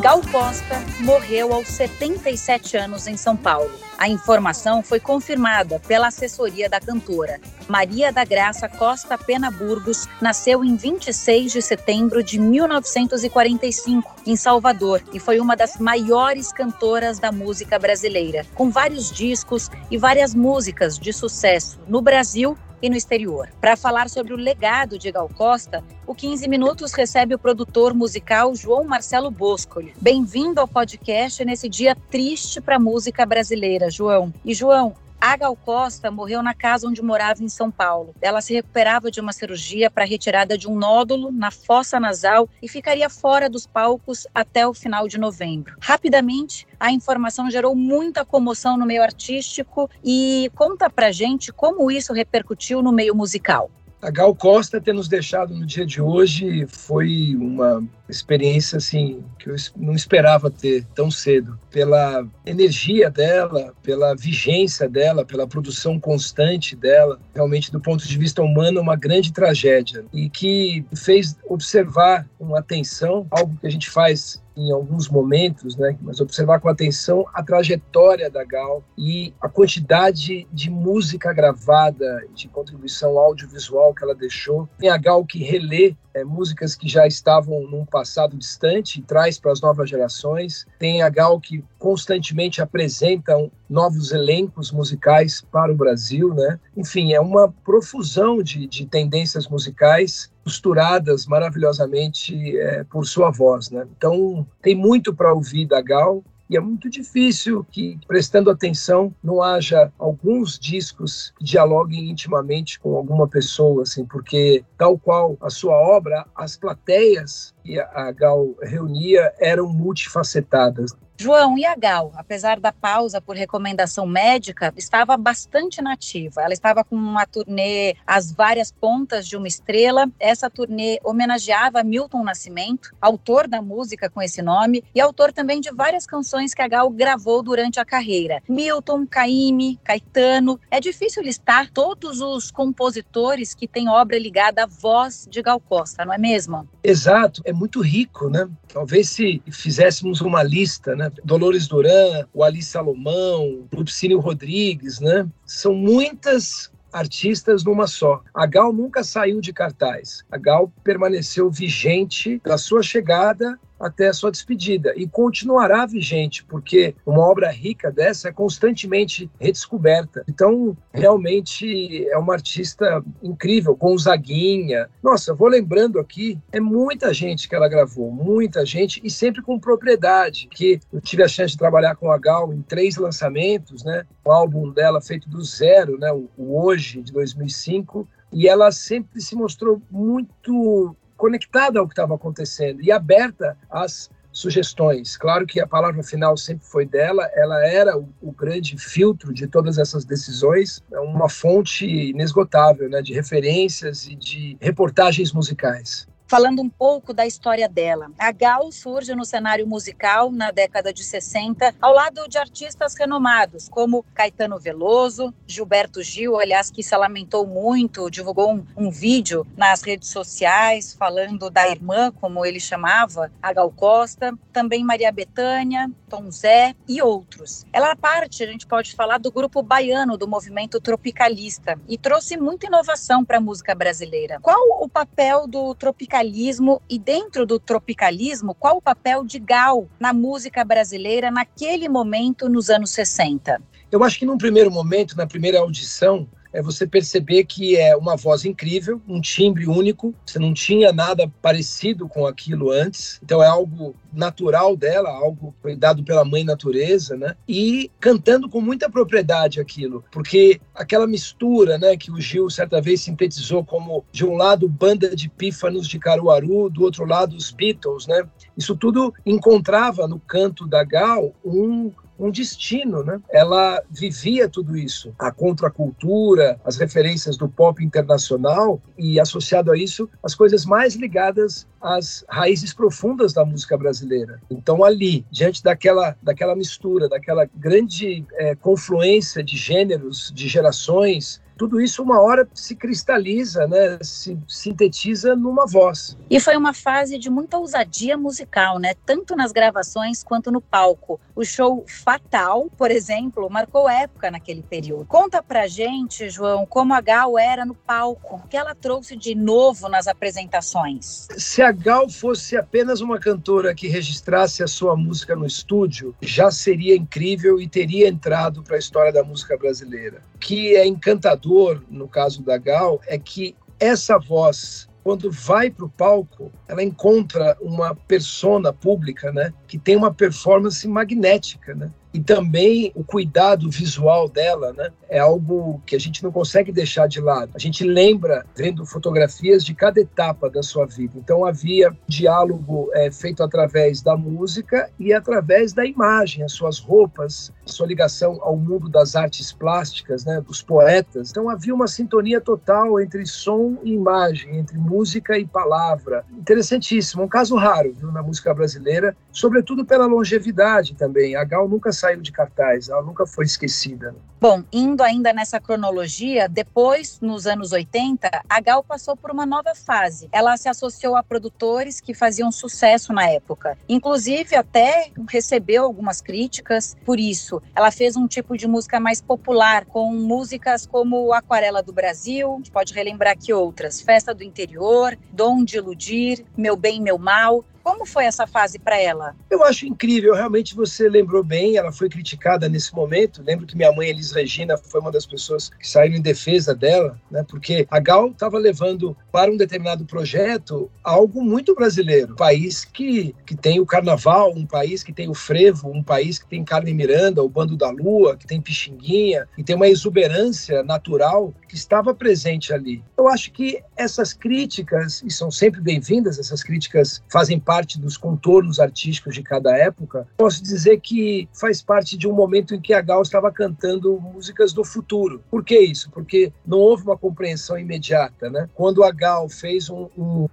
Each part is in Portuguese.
Gal Costa morreu aos 77 anos em São Paulo. A informação foi confirmada pela assessoria da cantora. Maria da Graça Costa Pena Burgos nasceu em 26 de setembro de 1945, em Salvador, e foi uma das maiores cantoras da música brasileira, com vários discos e várias músicas de sucesso no Brasil e no exterior. Para falar sobre o legado de Gal Costa, o 15 Minutos recebe o produtor musical João Marcelo Boscoli. Bem-vindo ao podcast nesse dia triste para a música brasileira, João. E João, a Gal Costa morreu na casa onde morava em São Paulo. Ela se recuperava de uma cirurgia para retirada de um nódulo na fossa nasal e ficaria fora dos palcos até o final de novembro. Rapidamente, a informação gerou muita comoção no meio artístico e conta pra gente como isso repercutiu no meio musical. A Gal Costa ter nos deixado no dia de hoje foi uma experiência assim que eu não esperava ter tão cedo. Pela energia dela, pela vigência dela, pela produção constante dela, realmente do ponto de vista humano uma grande tragédia. E que fez observar com atenção algo que a gente faz em alguns momentos, né, mas observar com atenção a trajetória da Gal e a quantidade de música gravada, de contribuição audiovisual que ela deixou. Tem a Gal que relê é, músicas que já estavam num passado distante e traz para as novas gerações. Tem a Gal que constantemente apresenta novos elencos musicais para o Brasil, né? Enfim, é uma profusão de, de tendências musicais costuradas maravilhosamente é, por sua voz, né? Então tem muito para ouvir da Gal e é muito difícil que, prestando atenção, não haja alguns discos que dialoguem intimamente com alguma pessoa, assim, porque, tal qual a sua obra, as plateias que a Gal reunia eram multifacetadas. João, e a Gal, apesar da pausa por recomendação médica, estava bastante nativa. Ela estava com uma turnê As Várias Pontas de uma Estrela. Essa turnê homenageava Milton Nascimento, autor da música com esse nome, e autor também de várias canções que a Gal gravou durante a carreira. Milton, Caime, Caetano. É difícil listar todos os compositores que têm obra ligada à voz de Gal Costa, não é mesmo? Exato, é muito rico, né? Talvez se fizéssemos uma lista, né? Dolores Duran, o Ali Salomão, Lupicínio Rodrigues, né? São muitas artistas numa só. A Gal nunca saiu de cartaz. A Gal permaneceu vigente da sua chegada até a sua despedida e continuará vigente, porque uma obra rica dessa é constantemente redescoberta. Então, realmente é uma artista incrível, Gonzaguinha. Nossa, vou lembrando aqui, é muita gente que ela gravou, muita gente e sempre com propriedade, que eu tive a chance de trabalhar com a Gal em três lançamentos, né? Um álbum dela feito do zero, né? O Hoje, de 2005, e ela sempre se mostrou muito conectada ao que estava acontecendo e aberta às sugestões. Claro que a palavra final sempre foi dela, ela era o, o, grande filtro de todas essas decisões, é uma fonte inesgotável né, de referências e de reportagens musicais falando um pouco da história dela. A Gal surge no cenário musical na década de 60, ao lado de artistas renomados, como Caetano Veloso, Gilberto Gil, aliás, que se lamentou muito, divulgou um, um vídeo nas redes sociais falando da irmã, como ele chamava, a Gal Costa, também Maria Bethânia, Tom Zé e outros. Ela parte, a gente pode falar, do grupo baiano do movimento tropicalista e trouxe muita inovação para a música brasileira. Qual o papel do tropicalismo tropicalismo e dentro do tropicalismo, qual o papel de Gal na música brasileira naquele momento nos anos 60? Eu acho que num primeiro momento, na primeira audição, é você perceber que é uma voz incrível, um timbre único, você não tinha nada parecido com aquilo antes, então é algo natural dela, algo dado pela mãe natureza, né? E cantando com muita propriedade aquilo, porque aquela mistura, né, que o Gil certa vez sintetizou como de um lado banda de pífanos de Caruaru, do outro lado os Beatles, né? Isso tudo encontrava no canto da Gal um um destino, né? Ela vivia tudo isso, a contracultura, as referências do pop internacional e associado a isso as coisas mais ligadas às raízes profundas da música brasileira. Então ali, diante daquela daquela mistura, daquela grande é, confluência de gêneros, de gerações, tudo isso uma hora se cristaliza, né, se sintetiza numa voz. E foi uma fase de muita ousadia musical, né, tanto nas gravações quanto no palco. O show Fatal, por exemplo, marcou época naquele período. Conta pra gente, João, como a Gal era no palco, o que ela trouxe de novo nas apresentações. Se a Gal fosse apenas uma cantora que registrasse a sua música no estúdio, já seria incrível e teria entrado para a história da música brasileira. Que é encantador no caso da Gal, é que essa voz, quando vai para o palco, ela encontra uma persona pública, né, que tem uma performance magnética, né? E também o cuidado visual dela, né? É algo que a gente não consegue deixar de lado. A gente lembra vendo fotografias de cada etapa da sua vida. Então havia diálogo é, feito através da música e através da imagem, as suas roupas, sua ligação ao mundo das artes plásticas, né? Dos poetas. Então havia uma sintonia total entre som e imagem, entre música e palavra. Interessantíssimo, um caso raro viu, na música brasileira, sobretudo pela longevidade também. A Gal nunca saiu de cartaz, ela nunca foi esquecida. Bom, indo ainda nessa cronologia, depois, nos anos 80, a Gal passou por uma nova fase. Ela se associou a produtores que faziam sucesso na época. Inclusive, até recebeu algumas críticas por isso. Ela fez um tipo de música mais popular, com músicas como Aquarela do Brasil, a gente pode relembrar aqui outras, Festa do Interior, Dom de Iludir, Meu Bem, Meu Mal. Como foi essa fase para ela? Eu acho incrível, realmente você lembrou bem, ela foi criticada nesse momento. Lembro que minha mãe, Elis Regina, foi uma das pessoas que saíram em defesa dela, né? Porque a Gal estava levando para um determinado projeto algo muito brasileiro. Um país que, que tem o carnaval, um país que tem o frevo, um país que tem Carmen Miranda, o Bando da Lua, que tem Pixinguinha, e tem uma exuberância natural que estava presente ali. Eu acho que essas críticas, e são sempre bem-vindas, essas críticas fazem parte parte dos contornos artísticos de cada época, posso dizer que faz parte de um momento em que a Gal estava cantando músicas do futuro. Por que isso? Porque não houve uma compreensão imediata, né? Quando a Gal fez um, um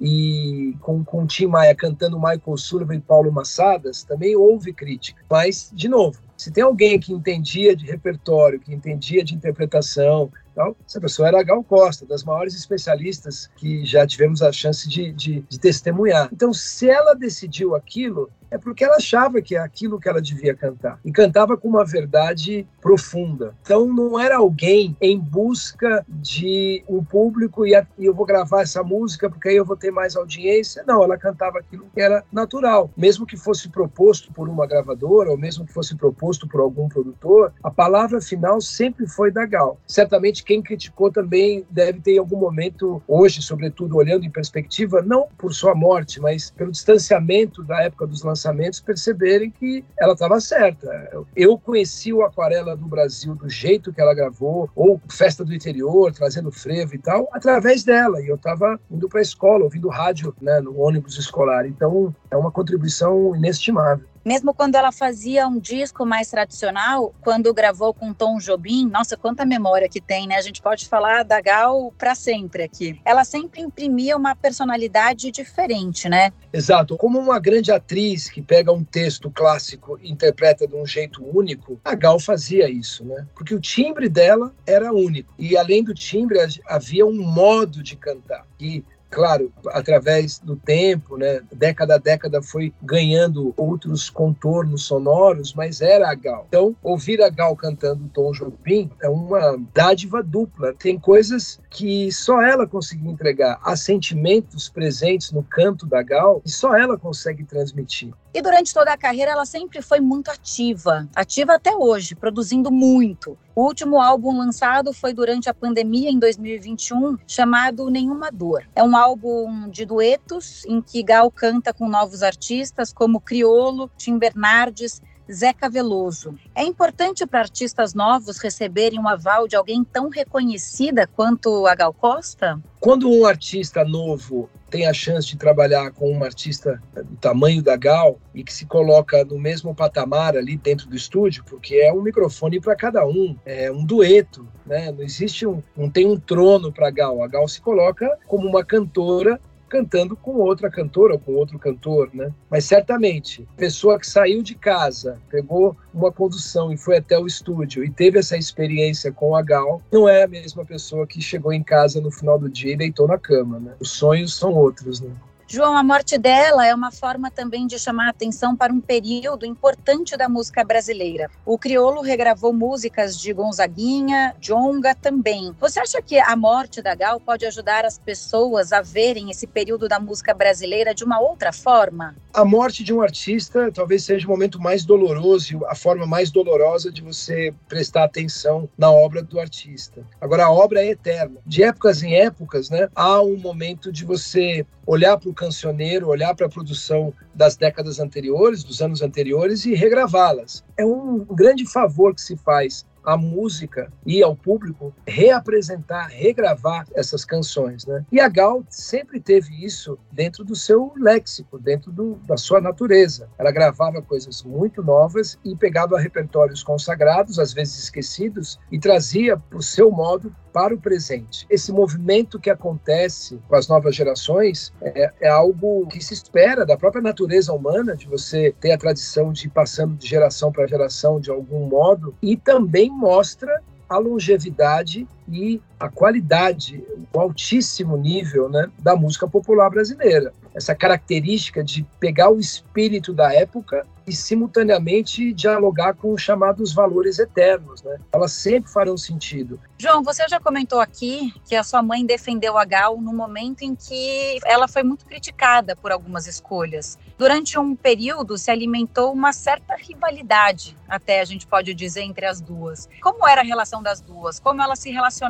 e com, com Tim Maia cantando Michael Sullivan e Paulo Massadas, também houve crítica. Mas, de novo, se tem alguém que entendia de repertório, que entendia de interpretação, então, essa pessoa era a Gal Costa, das maiores especialistas que já tivemos a chance de, de, de testemunhar. Então, se ela decidiu aquilo, é porque ela achava que é aquilo que ela devia cantar. E cantava com uma verdade profunda. Então não era alguém em busca de um público e eu vou gravar essa música porque aí eu vou ter mais audiência. Não, ela cantava aquilo que era natural. Mesmo que fosse proposto por uma gravadora ou mesmo que fosse proposto por algum produtor, a palavra final sempre foi da Gal. Certamente quem criticou também deve ter em algum momento, hoje, sobretudo olhando em perspectiva, não por sua morte, mas pelo distanciamento da época dos lançamentos lançamentos perceberem que ela estava certa. Eu conheci o Aquarela do Brasil do jeito que ela gravou, ou Festa do Interior, trazendo frevo e tal, através dela. E eu estava indo para a escola, ouvindo rádio né, no ônibus escolar. Então, é uma contribuição inestimável. Mesmo quando ela fazia um disco mais tradicional, quando gravou com Tom Jobim, nossa, quanta memória que tem, né? A gente pode falar da Gal para sempre aqui. Ela sempre imprimia uma personalidade diferente, né? Exato. Como uma grande atriz que pega um texto clássico e interpreta de um jeito único, a Gal fazia isso, né? Porque o timbre dela era único. E além do timbre, havia um modo de cantar. E claro, através do tempo, né, década a década foi ganhando outros contornos sonoros, mas era a Gal. Então, ouvir a Gal cantando Tom Jobim é uma dádiva dupla. Tem coisas que só ela conseguiu entregar, há sentimentos presentes no canto da Gal e só ela consegue transmitir. E durante toda a carreira ela sempre foi muito ativa, ativa até hoje, produzindo muito. O último álbum lançado foi durante a pandemia em 2021, chamado Nenhuma Dor. É um álbum de duetos em que Gal canta com novos artistas como Criolo, Tim Bernardes, Zeca Veloso. É importante para artistas novos receberem um aval de alguém tão reconhecida quanto a Gal Costa? Quando um artista novo tem a chance de trabalhar com uma artista do tamanho da Gal e que se coloca no mesmo patamar ali dentro do estúdio, porque é um microfone para cada um, é um dueto, né? Não existe um, não tem um trono para Gal. A Gal se coloca como uma cantora cantando com outra cantora ou com outro cantor, né? Mas certamente, pessoa que saiu de casa, pegou uma condução e foi até o estúdio e teve essa experiência com a Gal, não é a mesma pessoa que chegou em casa no final do dia e deitou na cama, né? Os sonhos são outros, né? João, a morte dela é uma forma também de chamar a atenção para um período importante da música brasileira. O crioulo regravou músicas de Gonzaguinha, Jonga também. Você acha que a morte da Gal pode ajudar as pessoas a verem esse período da música brasileira de uma outra forma? A morte de um artista talvez seja o momento mais doloroso, a forma mais dolorosa de você prestar atenção na obra do artista. Agora, a obra é eterna. De épocas em épocas, né, há um momento de você olhar para o cancioneiro, olhar para a produção das décadas anteriores, dos anos anteriores e regravá-las. É um grande favor que se faz à música e ao público reapresentar, regravar essas canções, né? E a Gal sempre teve isso dentro do seu léxico, dentro do, da sua natureza. Ela gravava coisas muito novas e pegava repertórios consagrados, às vezes esquecidos, e trazia para o seu modo para o presente. Esse movimento que acontece com as novas gerações é, é, algo que se espera da própria natureza humana, de você ter a tradição de ir passando de geração para geração de algum modo, e também mostra a longevidade e a qualidade, o altíssimo nível né, da música popular brasileira. Essa característica de pegar o espírito da época e simultaneamente dialogar com os chamados valores eternos, né? Elas sempre farão sentido. João, você já comentou aqui que a sua mãe defendeu a Gal no momento em que ela foi muito criticada por algumas escolhas. Durante um período se alimentou uma certa rivalidade, até a gente pode dizer entre as duas. Como era a relação das duas? Como elas se relacionavam?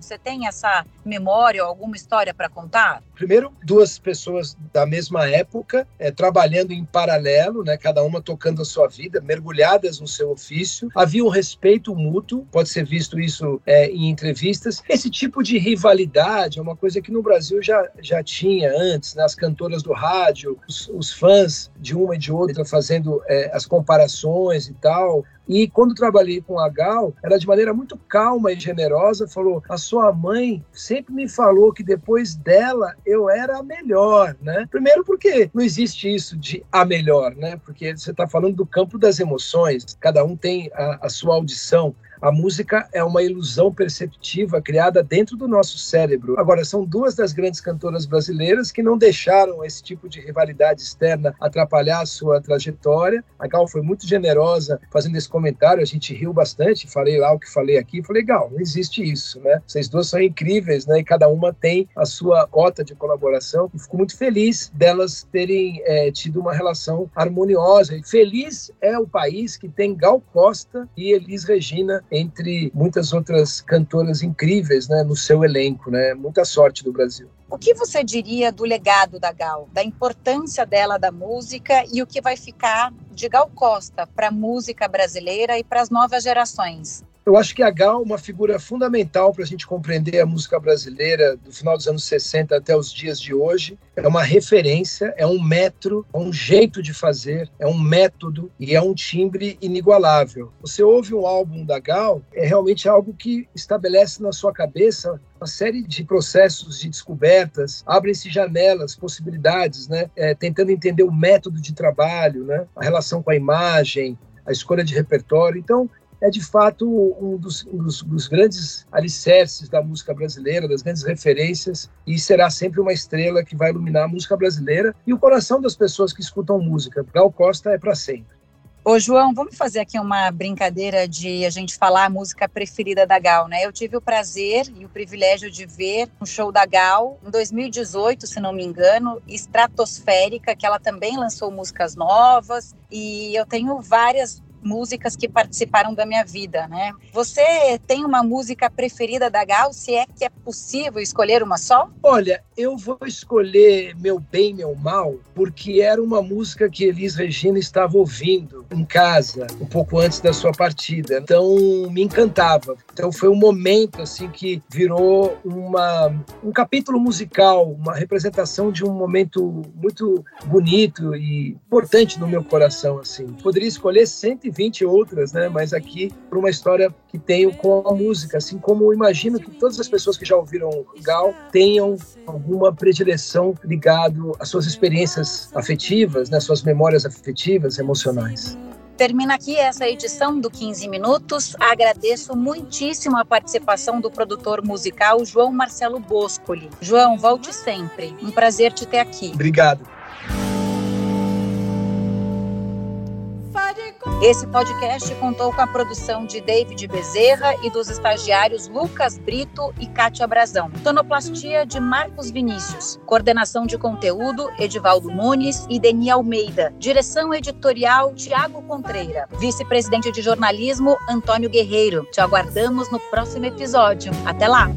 Você tem essa memória ou alguma história para contar? Primeiro, duas pessoas da mesma época, é, trabalhando em paralelo, né? Cada uma tocando a sua vida, mergulhadas no seu ofício. Havia um respeito mútuo, pode ser visto isso é, em entrevistas. Esse tipo de rivalidade é uma coisa que no Brasil já, já tinha antes, né? as cantoras do rádio, os, os fãs de uma e de outra fazendo é, as comparações e tal. E quando trabalhei com a Gal, ela de maneira muito calma e generosa falou: "A sua mãe sempre me falou que depois dela eu era a melhor, né? Primeiro porque não existe isso de a melhor, né? Porque você está falando do campo das emoções. Cada um tem a, a sua audição. A música é uma ilusão perceptiva criada dentro do nosso cérebro. Agora, são duas das grandes cantoras brasileiras que não deixaram esse tipo de rivalidade externa atrapalhar a sua trajetória. A Gal foi muito generosa fazendo esse comentário, a gente riu bastante, falei lá o que falei aqui, falei, Gal, não existe isso, né? Vocês duas são incríveis, né? E cada uma tem a sua cota de colaboração. E fico muito feliz delas terem é, tido uma relação harmoniosa. E feliz é o país que tem Gal Costa e Elis Regina entre muitas outras cantoras incríveis né, no seu elenco. Né? Muita sorte do Brasil. O que você diria do legado da Gal, da importância dela da música e o que vai ficar de Gal Costa para a música brasileira e para as novas gerações? Eu acho que a Gal é uma figura fundamental para a gente compreender a música brasileira do final dos anos 60 até os dias de hoje. É uma referência, é um metro, é um jeito de fazer, é um método e é um timbre inigualável. Você ouve um álbum da Gal, é realmente algo que estabelece na sua cabeça uma série de processos de descobertas, abrem-se janelas, possibilidades, né? É, tentando entender o método de trabalho, né? a relação com a imagem, a escolha de repertório. Então, é de fato um dos, um dos, dos, grandes alicerces da música brasileira, das grandes referências, e será sempre uma estrela que vai iluminar a música brasileira e o coração das pessoas que escutam música. Gal Costa é para sempre. Ô, João, vamos fazer aqui uma brincadeira de a gente falar a música preferida da Gal, né? Eu tive o prazer e o privilégio de ver um show da Gal em 2018, se não me engano, Estratosférica, que ela também lançou músicas novas, e eu tenho várias músicas que participaram da minha vida, né? Você tem uma música preferida da Gal? Se é que é possível escolher uma só? Olha, eu vou escolher Meu Bem, Meu Mal, porque era uma música que Elis Regina estava ouvindo em casa, um pouco antes da sua partida. Então, me encantava. Então, foi um momento, assim, que virou uma, um capítulo musical, uma representação de um momento muito bonito e importante no meu coração, assim. Poderia escolher 120 outras, né? Mas aqui, por uma história que tenho com a música, assim como imagino que todas as pessoas que já ouviram Gal tenham alguma predileção ligado às suas experiências afetivas, né? Suas memórias afetivas, emocionais. Termina aqui essa edição do 15 Minutos. Agradeço muitíssimo a participação do produtor musical João Marcelo Boscoli. João, volte sempre. Um prazer te ter aqui. Obrigado. Esse podcast contou com a produção de David Bezerra e dos estagiários Lucas Brito e Kátia Brazão. Tonoplastia de Marcos Vinícius. Coordenação de conteúdo Edivaldo Nunes e Deni Almeida. Direção editorial Tiago Contreira. Vice-presidente de jornalismo Antônio Guerreiro. Te aguardamos no próximo episódio. Até lá!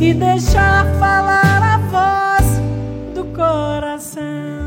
E deixar falar a voz do coração.